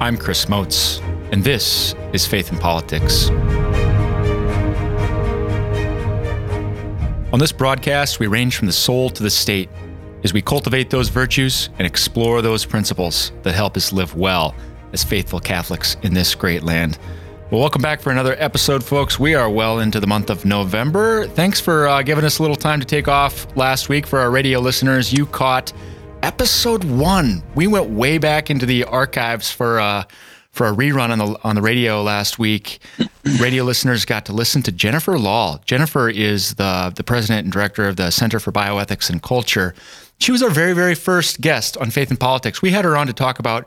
I'm Chris Motz, and this is Faith in Politics. On this broadcast, we range from the soul to the state as we cultivate those virtues and explore those principles that help us live well as faithful Catholics in this great land. Well, welcome back for another episode, folks. We are well into the month of November. Thanks for uh, giving us a little time to take off last week for our radio listeners. You caught episode one. We went way back into the archives for uh, for a rerun on the on the radio last week. radio listeners got to listen to Jennifer Lahl. Jennifer is the the president and director of the Center for Bioethics and Culture. She was our very very first guest on Faith and Politics. We had her on to talk about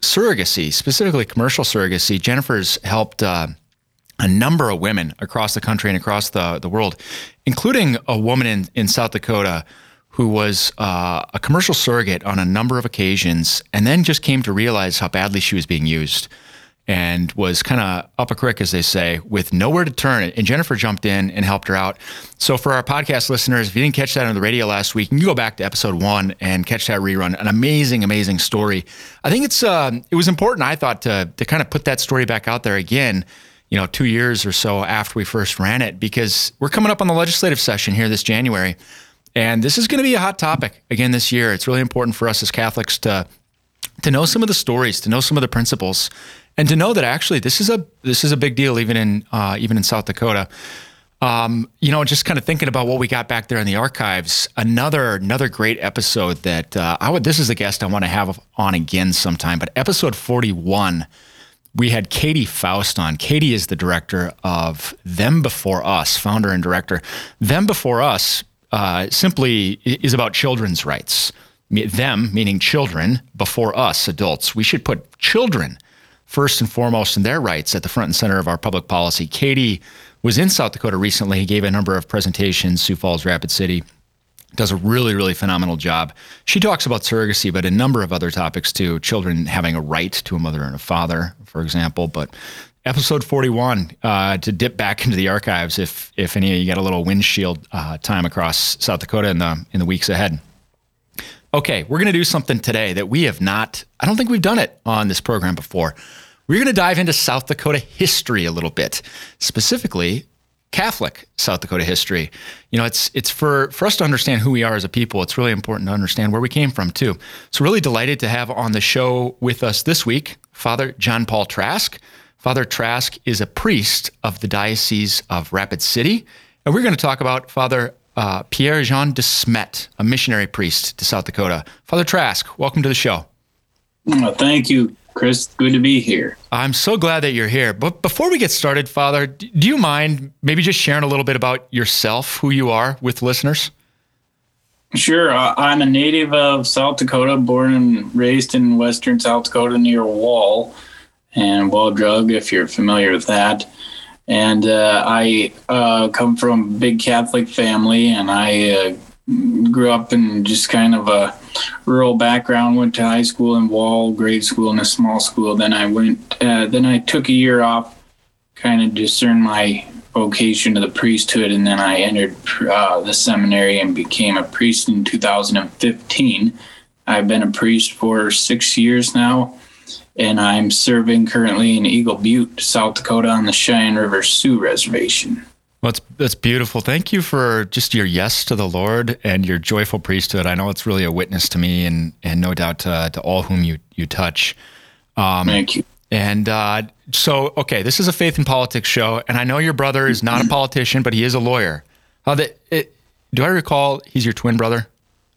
surrogacy, specifically commercial surrogacy. Jennifer's helped. Uh, a number of women across the country and across the, the world, including a woman in, in South Dakota who was uh, a commercial surrogate on a number of occasions and then just came to realize how badly she was being used and was kind of up a creek, as they say, with nowhere to turn. And Jennifer jumped in and helped her out. So, for our podcast listeners, if you didn't catch that on the radio last week, you can go back to episode one and catch that rerun. An amazing, amazing story. I think it's uh, it was important. I thought to to kind of put that story back out there again. You know, two years or so after we first ran it, because we're coming up on the legislative session here this January. And this is going to be a hot topic again this year. It's really important for us as Catholics to to know some of the stories, to know some of the principles, and to know that actually this is a this is a big deal even in uh, even in South Dakota. Um, you know, just kind of thinking about what we got back there in the archives. Another another great episode that uh, I would. This is a guest I want to have on again sometime. But episode forty one, we had Katie Faust on. Katie is the director of Them Before Us, founder and director. Them Before Us uh, simply is about children's rights. Them, meaning children, before us, adults. We should put children first and foremost in their rights at the front and center of our public policy. Katie was in South Dakota recently. He gave a number of presentations, Sioux Falls, Rapid City. Does a really, really phenomenal job. She talks about surrogacy, but a number of other topics too. Children having a right to a mother and a father, for example. But episode 41 uh, to dip back into the archives if if any of you got a little windshield uh, time across South Dakota in the in the weeks ahead. Okay, we're going to do something today that we have not. I don't think we've done it on this program before. We're going to dive into South Dakota history a little bit, specifically Catholic South Dakota history. You know, it's it's for for us to understand who we are as a people. It's really important to understand where we came from too. So, really delighted to have on the show with us this week Father John Paul Trask. Father Trask is a priest of the Diocese of Rapid City. And we're going to talk about Father uh, Pierre Jean de Smet, a missionary priest to South Dakota. Father Trask, welcome to the show. Well, thank you, Chris. Good to be here. I'm so glad that you're here. But before we get started, Father, do you mind maybe just sharing a little bit about yourself, who you are with listeners? Sure. Uh, I'm a native of South Dakota, born and raised in western South Dakota near Wall and Wall Drug, if you're familiar with that. And uh, I uh, come from a big Catholic family, and I uh, grew up in just kind of a rural background. Went to high school in Wall, grade school in a small school. Then I went. Uh, then I took a year off, kind of discern my vocation to the priesthood, and then I entered uh, the seminary and became a priest in 2015. I've been a priest for six years now and I'm serving currently in Eagle Butte, South Dakota, on the Cheyenne River Sioux Reservation. Well, that's, that's beautiful. Thank you for just your yes to the Lord and your joyful priesthood. I know it's really a witness to me and, and no doubt to, to all whom you, you touch. Um, Thank you. And uh, so, okay, this is a faith and politics show, and I know your brother is not a politician, but he is a lawyer. How the, it, do I recall he's your twin brother?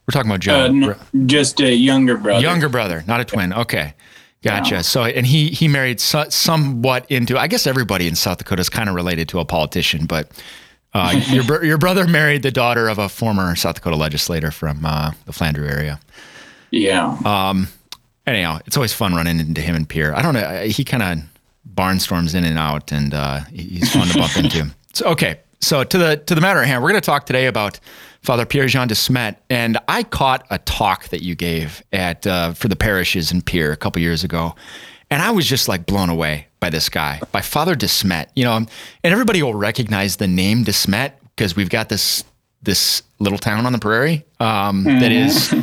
We're talking about Joe. Uh, no, just a younger brother. Younger brother, not a twin. Okay. Gotcha. Yeah. So, and he he married so, somewhat into. I guess everybody in South Dakota is kind of related to a politician, but uh, your your brother married the daughter of a former South Dakota legislator from uh, the Flandreau area. Yeah. Um. Anyhow, it's always fun running into him and Pierre. I don't know. He kind of barnstorms in and out, and uh, he's fun to bump into. So, okay. So to the to the matter at hand, we're going to talk today about Father Pierre Jean de Smet, and I caught a talk that you gave at uh, for the parishes in Pierre a couple years ago, and I was just like blown away by this guy, by Father de Smet. You know, and everybody will recognize the name de Smet because we've got this this little town on the prairie um, mm-hmm. that is.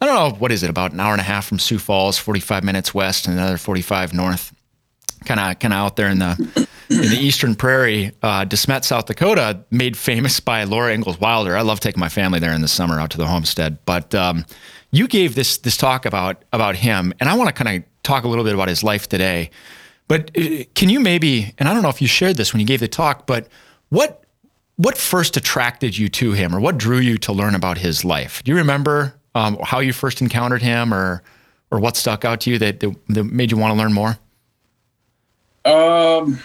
I don't know what is it about an hour and a half from Sioux Falls, 45 minutes west, and another 45 north. Kind of kind of out there in the in the eastern prairie, uh, DeSmet, South Dakota, made famous by Laura Ingalls Wilder. I love taking my family there in the summer out to the homestead. But um, you gave this this talk about about him, and I want to kind of talk a little bit about his life today. But uh, can you maybe, and I don't know if you shared this when you gave the talk, but what what first attracted you to him, or what drew you to learn about his life? Do you remember um, how you first encountered him, or or what stuck out to you that, that, that made you want to learn more? Um,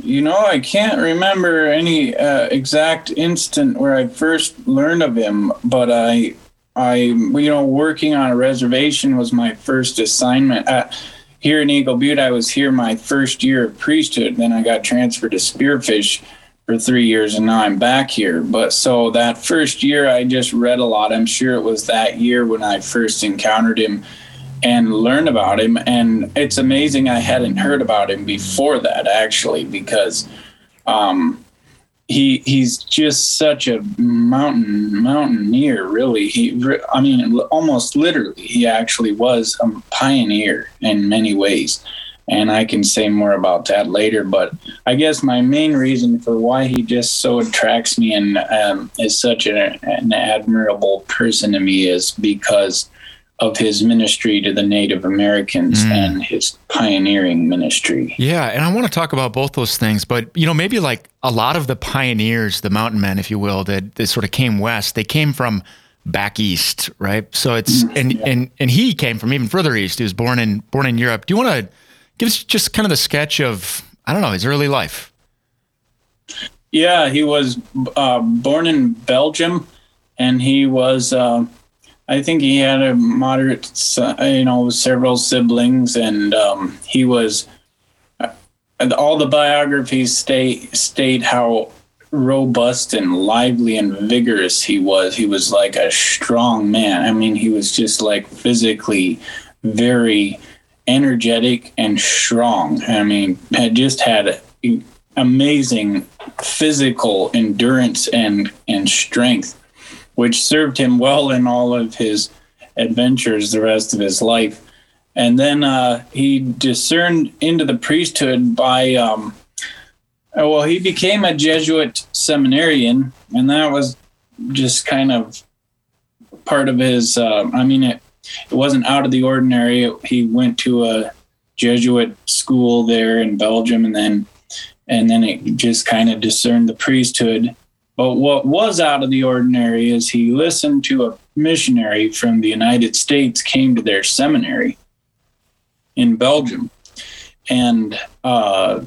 you know, I can't remember any uh, exact instant where I first learned of him, but I, I, you know, working on a reservation was my first assignment. Uh, here in Eagle Butte, I was here my first year of priesthood. Then I got transferred to Spearfish for three years, and now I'm back here. But so that first year, I just read a lot. I'm sure it was that year when I first encountered him and learn about him. And it's amazing I hadn't heard about him before that, actually, because um, he he's just such a mountain mountaineer. Really, he I mean, almost literally, he actually was a pioneer in many ways and I can say more about that later. But I guess my main reason for why he just so attracts me and um, is such an, an admirable person to me is because of his ministry to the Native Americans mm. and his pioneering ministry. Yeah, and I want to talk about both those things, but you know, maybe like a lot of the pioneers, the mountain men, if you will, that, that sort of came west, they came from back east, right? So it's mm, and yeah. and and he came from even further east. He was born in born in Europe. Do you want to Give us just kind of the sketch of, I don't know, his early life. Yeah, he was uh, born in Belgium, and he was, uh, I think he had a moderate, you know, several siblings, and um, he was, uh, all the biographies state state how robust and lively and vigorous he was. He was like a strong man. I mean, he was just like physically very energetic and strong. I mean, had just had amazing physical endurance and and strength, which served him well in all of his adventures the rest of his life. And then uh, he discerned into the priesthood by, um, well, he became a Jesuit seminarian, and that was just kind of part of his. Uh, I mean, it it wasn't out of the ordinary. He went to a Jesuit school there in Belgium, and then and then it just kind of discerned the priesthood. But what was out of the ordinary is he listened to a missionary from the United States came to their seminary in Belgium and uh,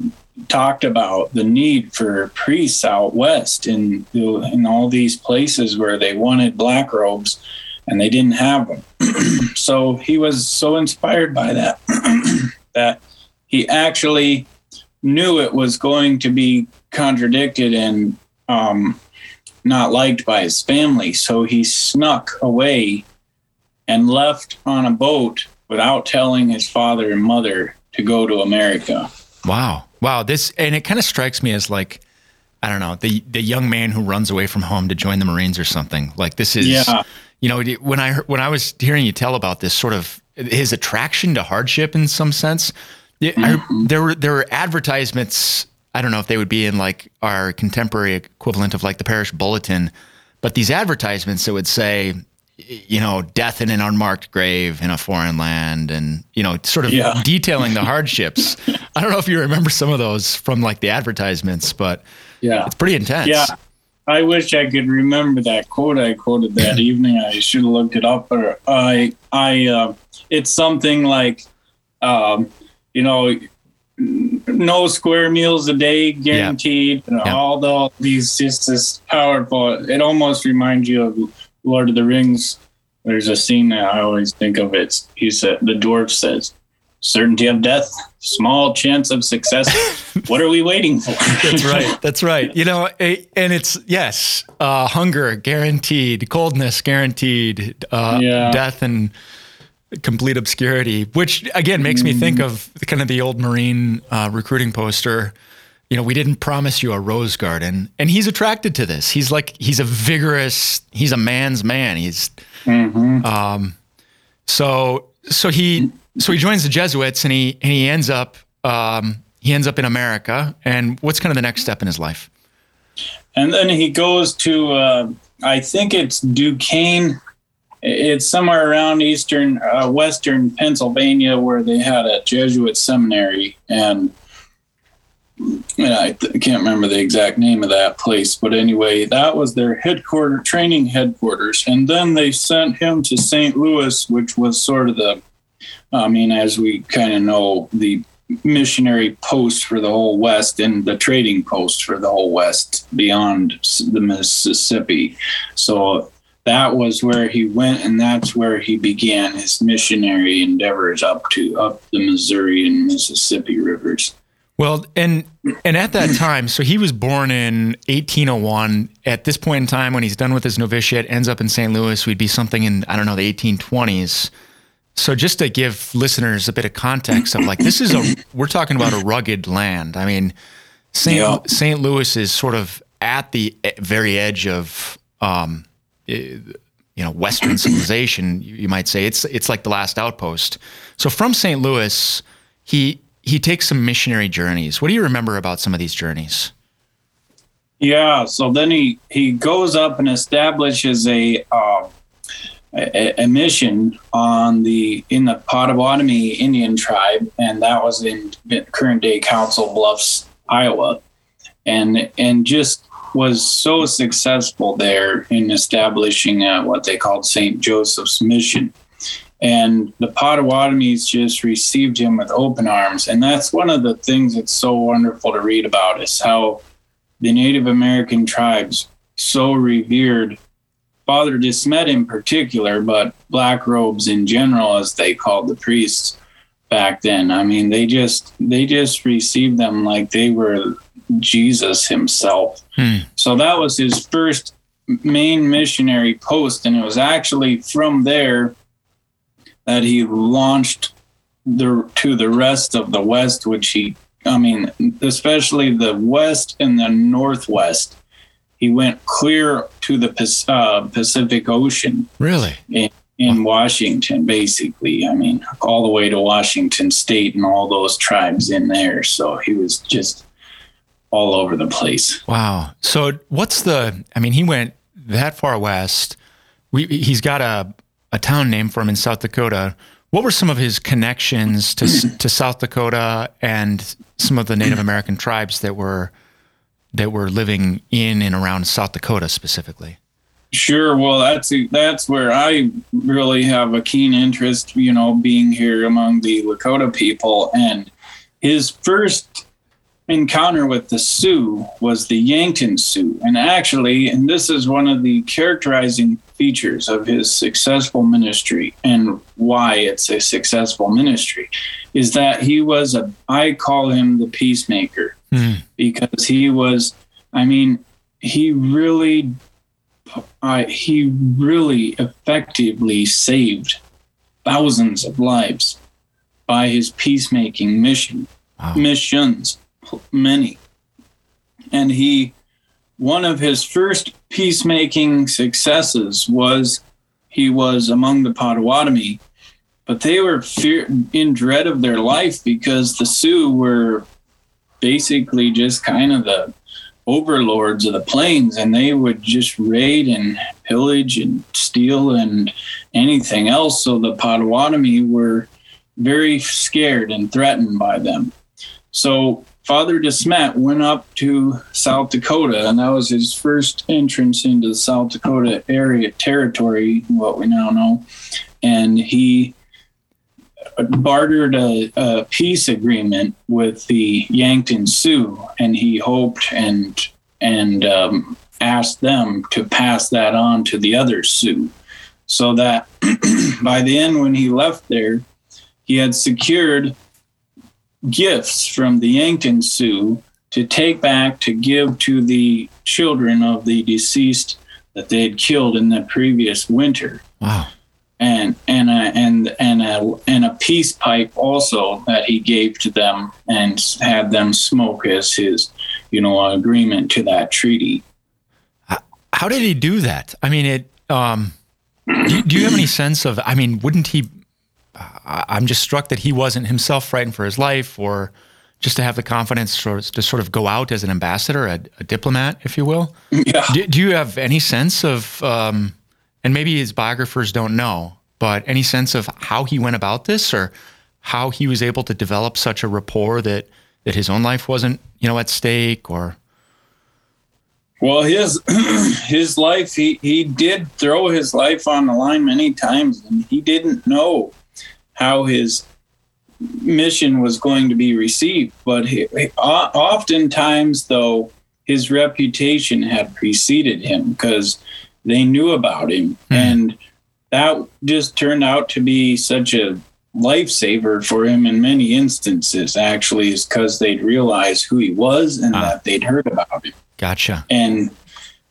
talked about the need for priests out west in in all these places where they wanted black robes and they didn't have them. so he was so inspired by that that he actually knew it was going to be contradicted and um, not liked by his family. So he snuck away and left on a boat without telling his father and mother to go to America. Wow. Wow. This, and it kind of strikes me as like, I don't know, the, the young man who runs away from home to join the Marines or something. Like this is, yeah you know, when I when I was hearing you tell about this sort of his attraction to hardship in some sense, mm-hmm. I, there were there were advertisements. I don't know if they would be in like our contemporary equivalent of like the parish bulletin, but these advertisements that would say, you know, death in an unmarked grave in a foreign land, and you know, sort of yeah. detailing the hardships. I don't know if you remember some of those from like the advertisements, but yeah, it's pretty intense. Yeah. I wish I could remember that quote I quoted that evening. I should have looked it up. Or I, I, uh, it's something like, um, you know, no square meals a day guaranteed. Yeah. yeah. All the these just this powerful. It almost reminds you of Lord of the Rings. There's a scene that I always think of. It's he said the dwarf says, certainty of death, small chance of success. what are we waiting for? That's right. That's right. You know, and it's yes, uh, hunger guaranteed, coldness guaranteed, uh, yeah. death and complete obscurity. Which again makes me think of kind of the old Marine uh, recruiting poster. You know, we didn't promise you a rose garden, and he's attracted to this. He's like, he's a vigorous, he's a man's man. He's, mm-hmm. um, So so he so he joins the Jesuits and he and he ends up um, he ends up in America. And what's kind of the next step in his life? And then he goes to uh, I think it's Duquesne. It's somewhere around eastern uh, western Pennsylvania where they had a Jesuit seminary and. I th- can't remember the exact name of that place, but anyway, that was their headquarters, training headquarters. And then they sent him to St. Louis, which was sort of the I mean, as we kind of know, the missionary post for the whole West and the trading post for the whole West beyond the Mississippi. So that was where he went, and that's where he began his missionary endeavors up to up the Missouri and Mississippi rivers. Well, and and at that time, so he was born in 1801. At this point in time, when he's done with his novitiate, ends up in St. Louis, we'd be something in I don't know the 1820s. So just to give listeners a bit of context of like this is a we're talking about a rugged land. I mean, St. Yeah. St. Louis is sort of at the very edge of um, you know Western civilization. You might say it's it's like the last outpost. So from St. Louis, he he takes some missionary journeys. What do you remember about some of these journeys? Yeah, so then he he goes up and establishes a uh, a, a, mission on the in the Potawatomi Indian tribe, and that was in current day Council Bluffs, Iowa, and and just was so successful there in establishing uh, what they called St. Joseph's Mission. And the Potawatomis just received him with open arms. And that's one of the things that's so wonderful to read about is how the Native American tribes so revered Father Desmet in particular, but black robes in general, as they called the priests back then. I mean, they just they just received them like they were Jesus himself. Hmm. So that was his first main missionary post, and it was actually from there that he launched the to the rest of the West, which he, I mean, especially the West and the Northwest he went clear to the uh, Pacific Ocean. Really? In, in Washington, basically. I mean, all the way to Washington State and all those tribes in there. So he was just all over the place. Wow. So what's the? I mean, he went that far west. We, he's got a a town name for him in South Dakota. What were some of his connections to to South Dakota and some of the Native American tribes that were that were living in and around South Dakota specifically? Sure. Well, that's that's where I really have a keen interest. You know, being here among the Lakota people, and his first encounter with the Sioux was the Yankton Sioux, and actually, and this is one of the characterizing features of his successful ministry, and why it's a successful ministry, is that he was a. I call him the peacemaker mm. because he was, I mean, he really, uh, he really effectively saved thousands of lives by his peacemaking mission, wow. missions, many. And he, one of his first peacemaking successes was he was among the Potawatomi, but they were fear, in dread of their life because the Sioux were basically just kind of the overlords of the plains and they would just raid and pillage and steal and anything else so the potawatomi were very scared and threatened by them so father desmet went up to south dakota and that was his first entrance into the south dakota area territory what we now know. And he bartered a, a, peace agreement with the Yankton Sioux, and he hoped and and um, asked them to pass that on to the other Sioux, so that by the end, when he left there, he had secured gifts from the Yankton Sioux to take back to give to the children of the deceased that they had killed in the previous winter. Wow and and a, and and a and a peace pipe also that he gave to them and had them smoke as his you know agreement to that treaty. How did he do that? I mean, it. Um, do, do you have any sense of? I mean, wouldn't he? I'm just struck that he wasn't himself frightened for his life or just to have the confidence to, to sort of go out as an ambassador, a, a diplomat, if you will. Yeah. Do, do you have any sense of, um, and maybe his biographers don't know, but any sense of how he went about this or how he was able to develop such a rapport that that his own life wasn't, you know, at stake or well, his his life he he did throw his life on the line many times, and he didn't know how his mission was going to be received. But he, oftentimes, though, his reputation had preceded him because they knew about him, mm. and that just turned out to be such a lifesaver for him in many instances. Actually, is because they'd realized who he was and ah. that they'd heard about him. Gotcha. And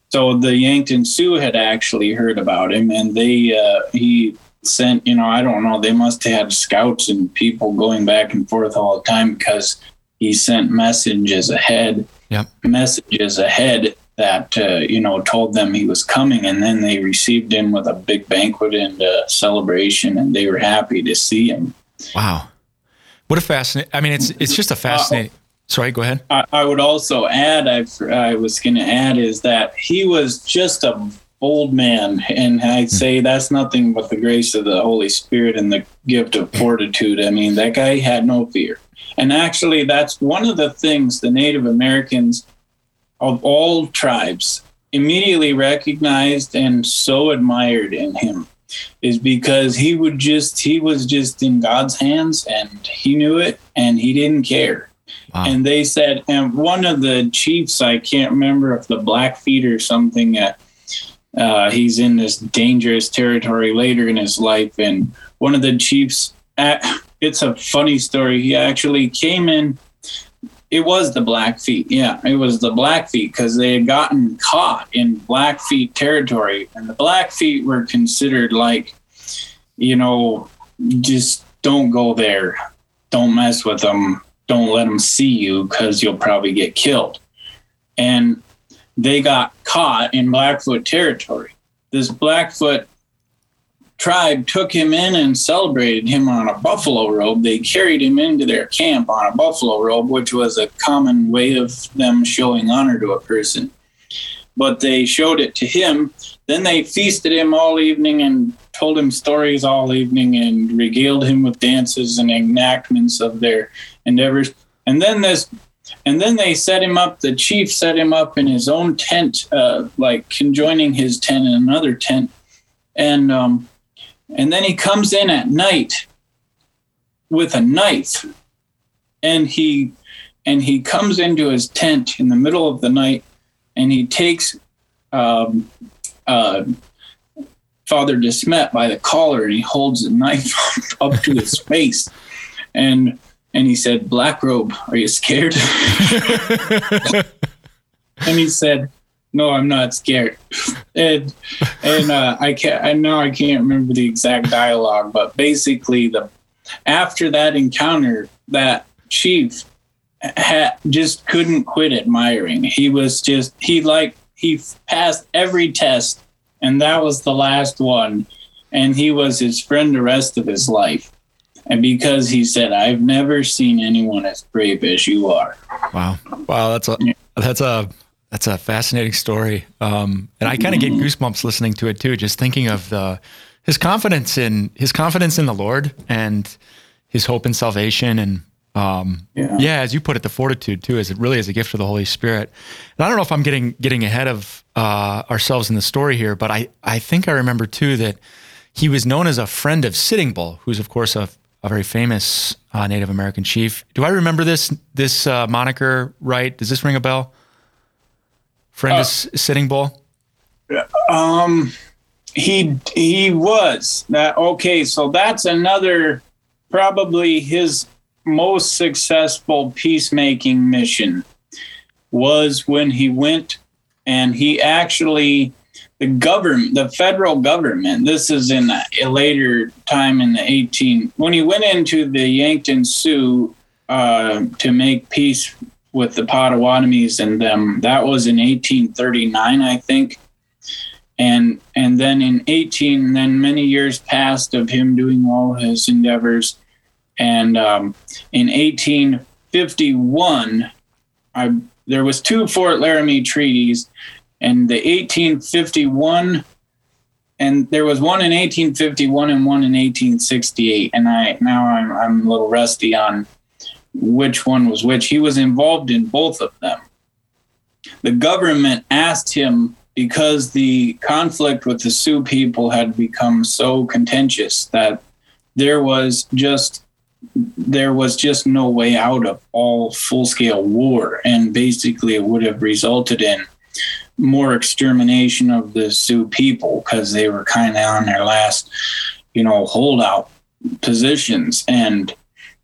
so the Yankton Sioux had actually heard about him, and they uh, he sent you know I don't know they must have had scouts and people going back and forth all the time because he sent messages ahead. Yep. Messages ahead that uh, you know told them he was coming, and then they received him with a big banquet and uh, celebration, and they were happy to see him. Wow, what a fascinating! I mean, it's it's just a fascinating. Sorry, go ahead. I, I would also add, I, I was going to add, is that he was just a bold man. And I'd hmm. say that's nothing but the grace of the Holy Spirit and the gift of fortitude. I mean, that guy had no fear. And actually, that's one of the things the Native Americans of all tribes immediately recognized and so admired in him is because he would just he was just in God's hands and he knew it and he didn't care Wow. And they said, and one of the chiefs, I can't remember if the Blackfeet or something, uh, uh, he's in this dangerous territory later in his life. And one of the chiefs, it's a funny story. He actually came in. It was the Blackfeet. Yeah, it was the Blackfeet because they had gotten caught in Blackfeet territory. And the Blackfeet were considered like, you know, just don't go there. Don't mess with them don't let them see you because you'll probably get killed. And they got caught in Blackfoot territory. This Blackfoot tribe took him in and celebrated him on a buffalo robe. They carried him into their camp on a buffalo robe, which was a common way of them showing honor to a person. But they showed it to him. Then they feasted him all evening and told him stories all evening and regaled him with dances and enactments of their endeavors. And then this, and then they set him up. The chief set him up in his own tent, uh, like conjoining his tent in another tent, and um, and then he comes in at night with a knife, and he and he comes into his tent in the middle of the night, and he takes um, uh, Father Desmet by the collar, and he holds the knife up to his face, and and he said, Black Robe, are you scared? and he said, No, I'm not scared. and and uh, I can't I know I can't remember the exact dialogue, but basically the after that encounter, that chief had just couldn't quit admiring. He was just he like he passed every test and that was the last one and he was his friend the rest of his life and because he said, "I've never seen anyone as brave as you are." Wow, wow, that's a that's a that's a fascinating story, um, and I kind of get goosebumps listening to it too, just thinking of the his confidence in his confidence in the Lord and his hope in salvation, and um, yeah. yeah. as you put it, the fortitude too, is it really is a gift of the Holy Spirit. And I don't know if I'm getting getting ahead of uh, ourselves in the story here, but I I think I remember too that he was known as a friend of Sitting Bull, who's of course a a very famous uh, Native American chief. Do I remember this this uh, moniker right? Does this ring a bell? Friend uh, is Sitting Bull. Um, he he was that okay. So that's another probably his most successful peacemaking mission was when he went and he actually the government, the federal government, this is in a later time in the 18, when he went into the Yankton Sioux uh, to make peace with the Potawatomis and them, that was in 1839, I think. and and then in 18 then many years passed of him doing all his endeavors and um, in 1851 I, there was two fort laramie treaties and the 1851 and there was one in 1851 and one in 1868 and i now i'm, I'm a little rusty on which one was which. He was involved in both of them. The government asked him because the conflict with the Sioux people had become so contentious that there was just there was just no way out of all full scale war and basically it would have resulted in more extermination of the Sioux people because they were kind of on their last you know holdout positions and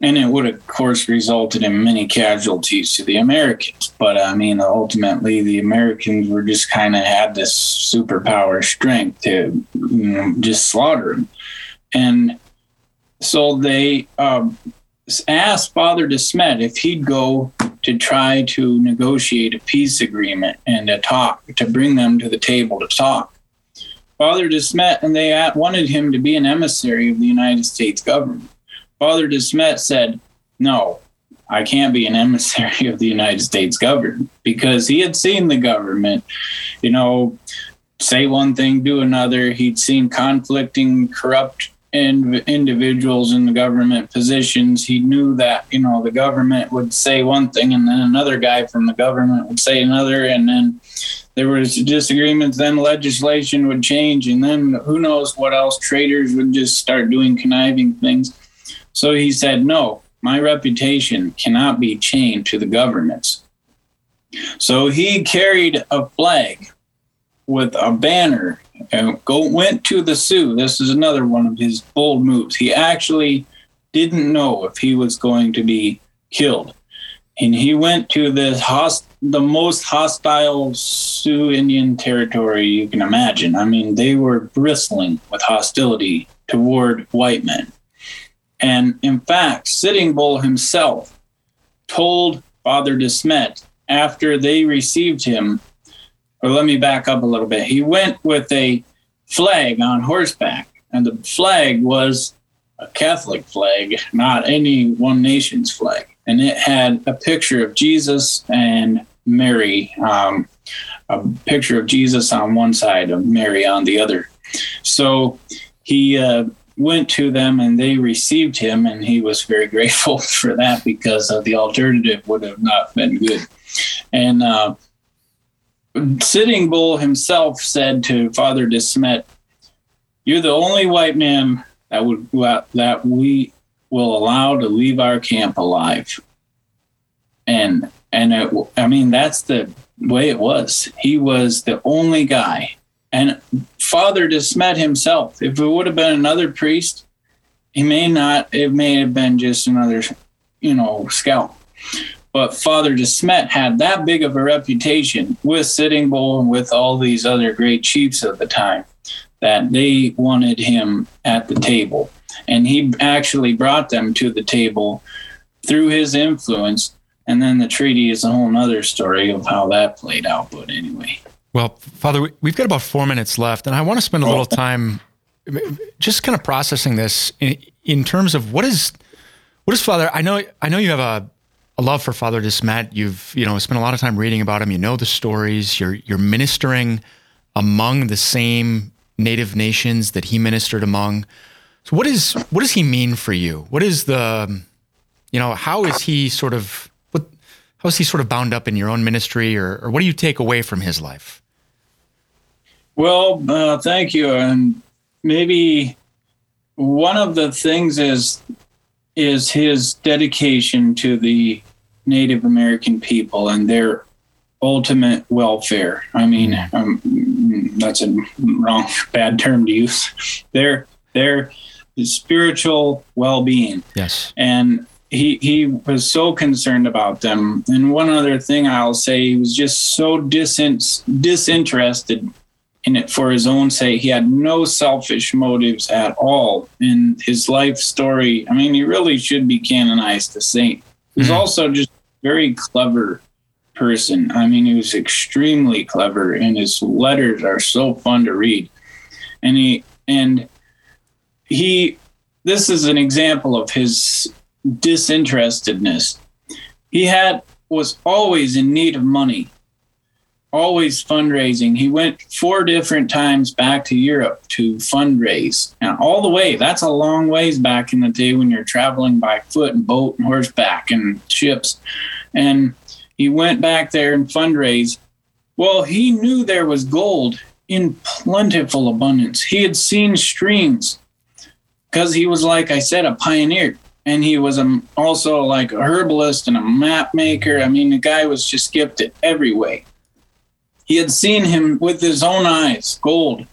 and it would of course resulted in many casualties to the Americans. But I mean, ultimately, the Americans were just kind of had this superpower strength to you know, just slaughter them, and so they um, asked Father de Smet if he'd go to try to negotiate a peace agreement and to talk to bring them to the table to talk. Father de Smet and they wanted him to be an emissary of the United States government. Father de Smet said, No, I can't be an emissary of the United States government because he had seen the government, you know, say one thing, do another. He'd seen conflicting, corrupt in, individuals in the government positions. He knew that, you know, the government would say one thing and then another guy from the government would say another. And then there was disagreements, then legislation would change. And then who knows what else? Traders would just start doing conniving things. So he said, No, my reputation cannot be chained to the governments. So he carried a flag with a banner and go went to the Sioux. This is another one of his bold moves. He actually didn't know if he was going to be killed. And he went to the host, the most hostile Sioux Indian territory you can imagine. I mean, they were bristling with hostility toward white men. And in fact, Sitting Bull himself told Father de Smet after they received him, or let me back up a little bit. He went with a flag on horseback, and the flag was a Catholic flag, not any one nation's flag. And it had a picture of Jesus and Mary, um, a picture of Jesus on one side, of Mary on the other. So he uh, went to them and they received him, and he was very grateful for that because uh, the alternative would have not been good. And uh, Sitting Bull himself said to Father de Smet, "You're the only white man that would that we will allow to leave our camp alive." And and it, I mean that's the way it was. He was the only guy and Father de Smet himself, if it would have been another priest, he may not, it may have been just another, you know, scout. But Father de Smet had that big of a reputation with Sitting Bull and with all these other great chiefs of the time that they wanted him at the table. And he actually brought them to the table through his influence. And then the treaty is a whole other story of how that played out. But anyway. Well, Father, we've got about four minutes left, and I want to spend a little oh. time just kind of processing this in, in terms of what is what is Father. I know I know you have a, a love for Father de Smet. You've you know spent a lot of time reading about him. You know the stories. You're you're ministering among the same native nations that he ministered among. So what is what does he mean for you? What is the you know how is he sort of what how is he sort of bound up in your own ministry or, or what do you take away from his life? Well, uh, thank you. And maybe one of the things is is his dedication to the Native American people and their ultimate welfare. I mean, mm-hmm. um, that's a wrong, bad term to use. Their their spiritual well-being. Yes. And he he was so concerned about them. And one other thing I'll say, he was just so disin- disinterested in it for his own sake. He had no selfish motives at all in his life story. I mean, he really should be canonized a saint. He's mm-hmm. also just very clever person. I mean, he was extremely clever, and his letters are so fun to read. And he and he, this is an example of his disinterestedness. He had was always in need of money, always fundraising. He went four different times back to Europe to fundraise, Now, all the way. That's a long ways back in the day when you're traveling by foot and boat and horseback and ships, and he went back there and fundraised. Well, he knew there was gold in plentiful abundance. He had seen streams because he was, like I said, a pioneer. And he was a, also like a herbalist and a map maker. I mean, the guy was just gifted every way. He had seen him with his own eyes, gold,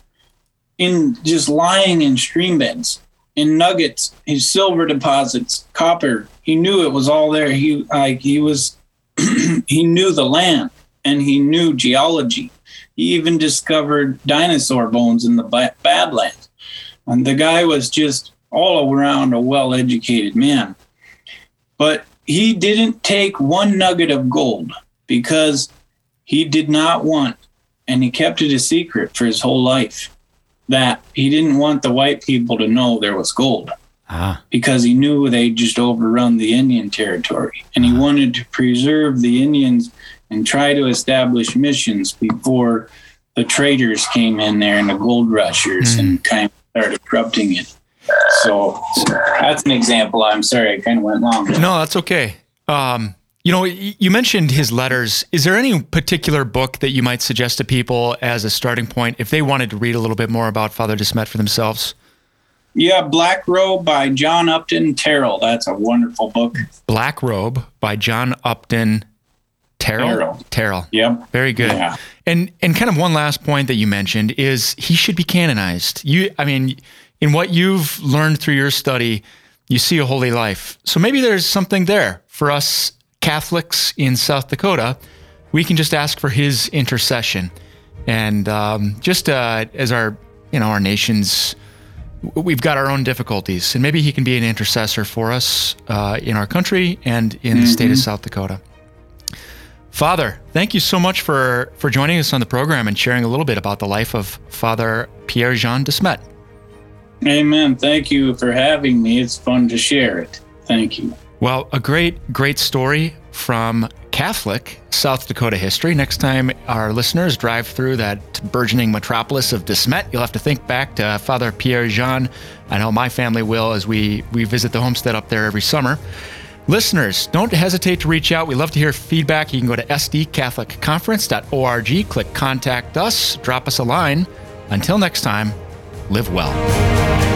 in just lying in stream beds, in nuggets, his silver deposits, copper. He knew it was all there. He like he was he knew the land and he knew geology. He even discovered dinosaur bones in the Badlands. And the guy was just all around a well educated man. But he didn't take one nugget of gold because he did not want, and he kept it a secret for his whole life, that he didn't want the white people to know there was gold uh-huh. because he knew they'd just overrun the Indian territory. And he uh-huh. wanted to preserve the Indians and try to establish missions before the traders came in there and the gold rushers mm. and kind of started corrupting it. So that's an example. I'm sorry, I kind of went long. No, that's okay. Um, you know, you mentioned his letters. Is there any particular book that you might suggest to people as a starting point if they wanted to read a little bit more about Father De Smet for themselves? Yeah, Black Robe by John Upton Terrell. That's a wonderful book. Black Robe by John Upton Terrell. Terrell. Terrell. Yep. Very good. Yeah. And and kind of one last point that you mentioned is he should be canonized. You I mean, in what you've learned through your study, you see a holy life. So maybe there's something there for us Catholics in South Dakota. We can just ask for his intercession, and um, just uh, as our you know our nation's we've got our own difficulties, and maybe he can be an intercessor for us uh, in our country and in mm-hmm. the state of mm-hmm. South Dakota. Father, thank you so much for for joining us on the program and sharing a little bit about the life of Father Pierre Jean de Smet. Amen. Thank you for having me. It's fun to share it. Thank you. Well, a great, great story from Catholic South Dakota history. Next time our listeners drive through that burgeoning metropolis of De Smet, you'll have to think back to Father Pierre Jean. I know my family will as we, we visit the homestead up there every summer. Listeners, don't hesitate to reach out. We love to hear feedback. You can go to sdcatholicconference.org, click contact us, drop us a line. Until next time, live well.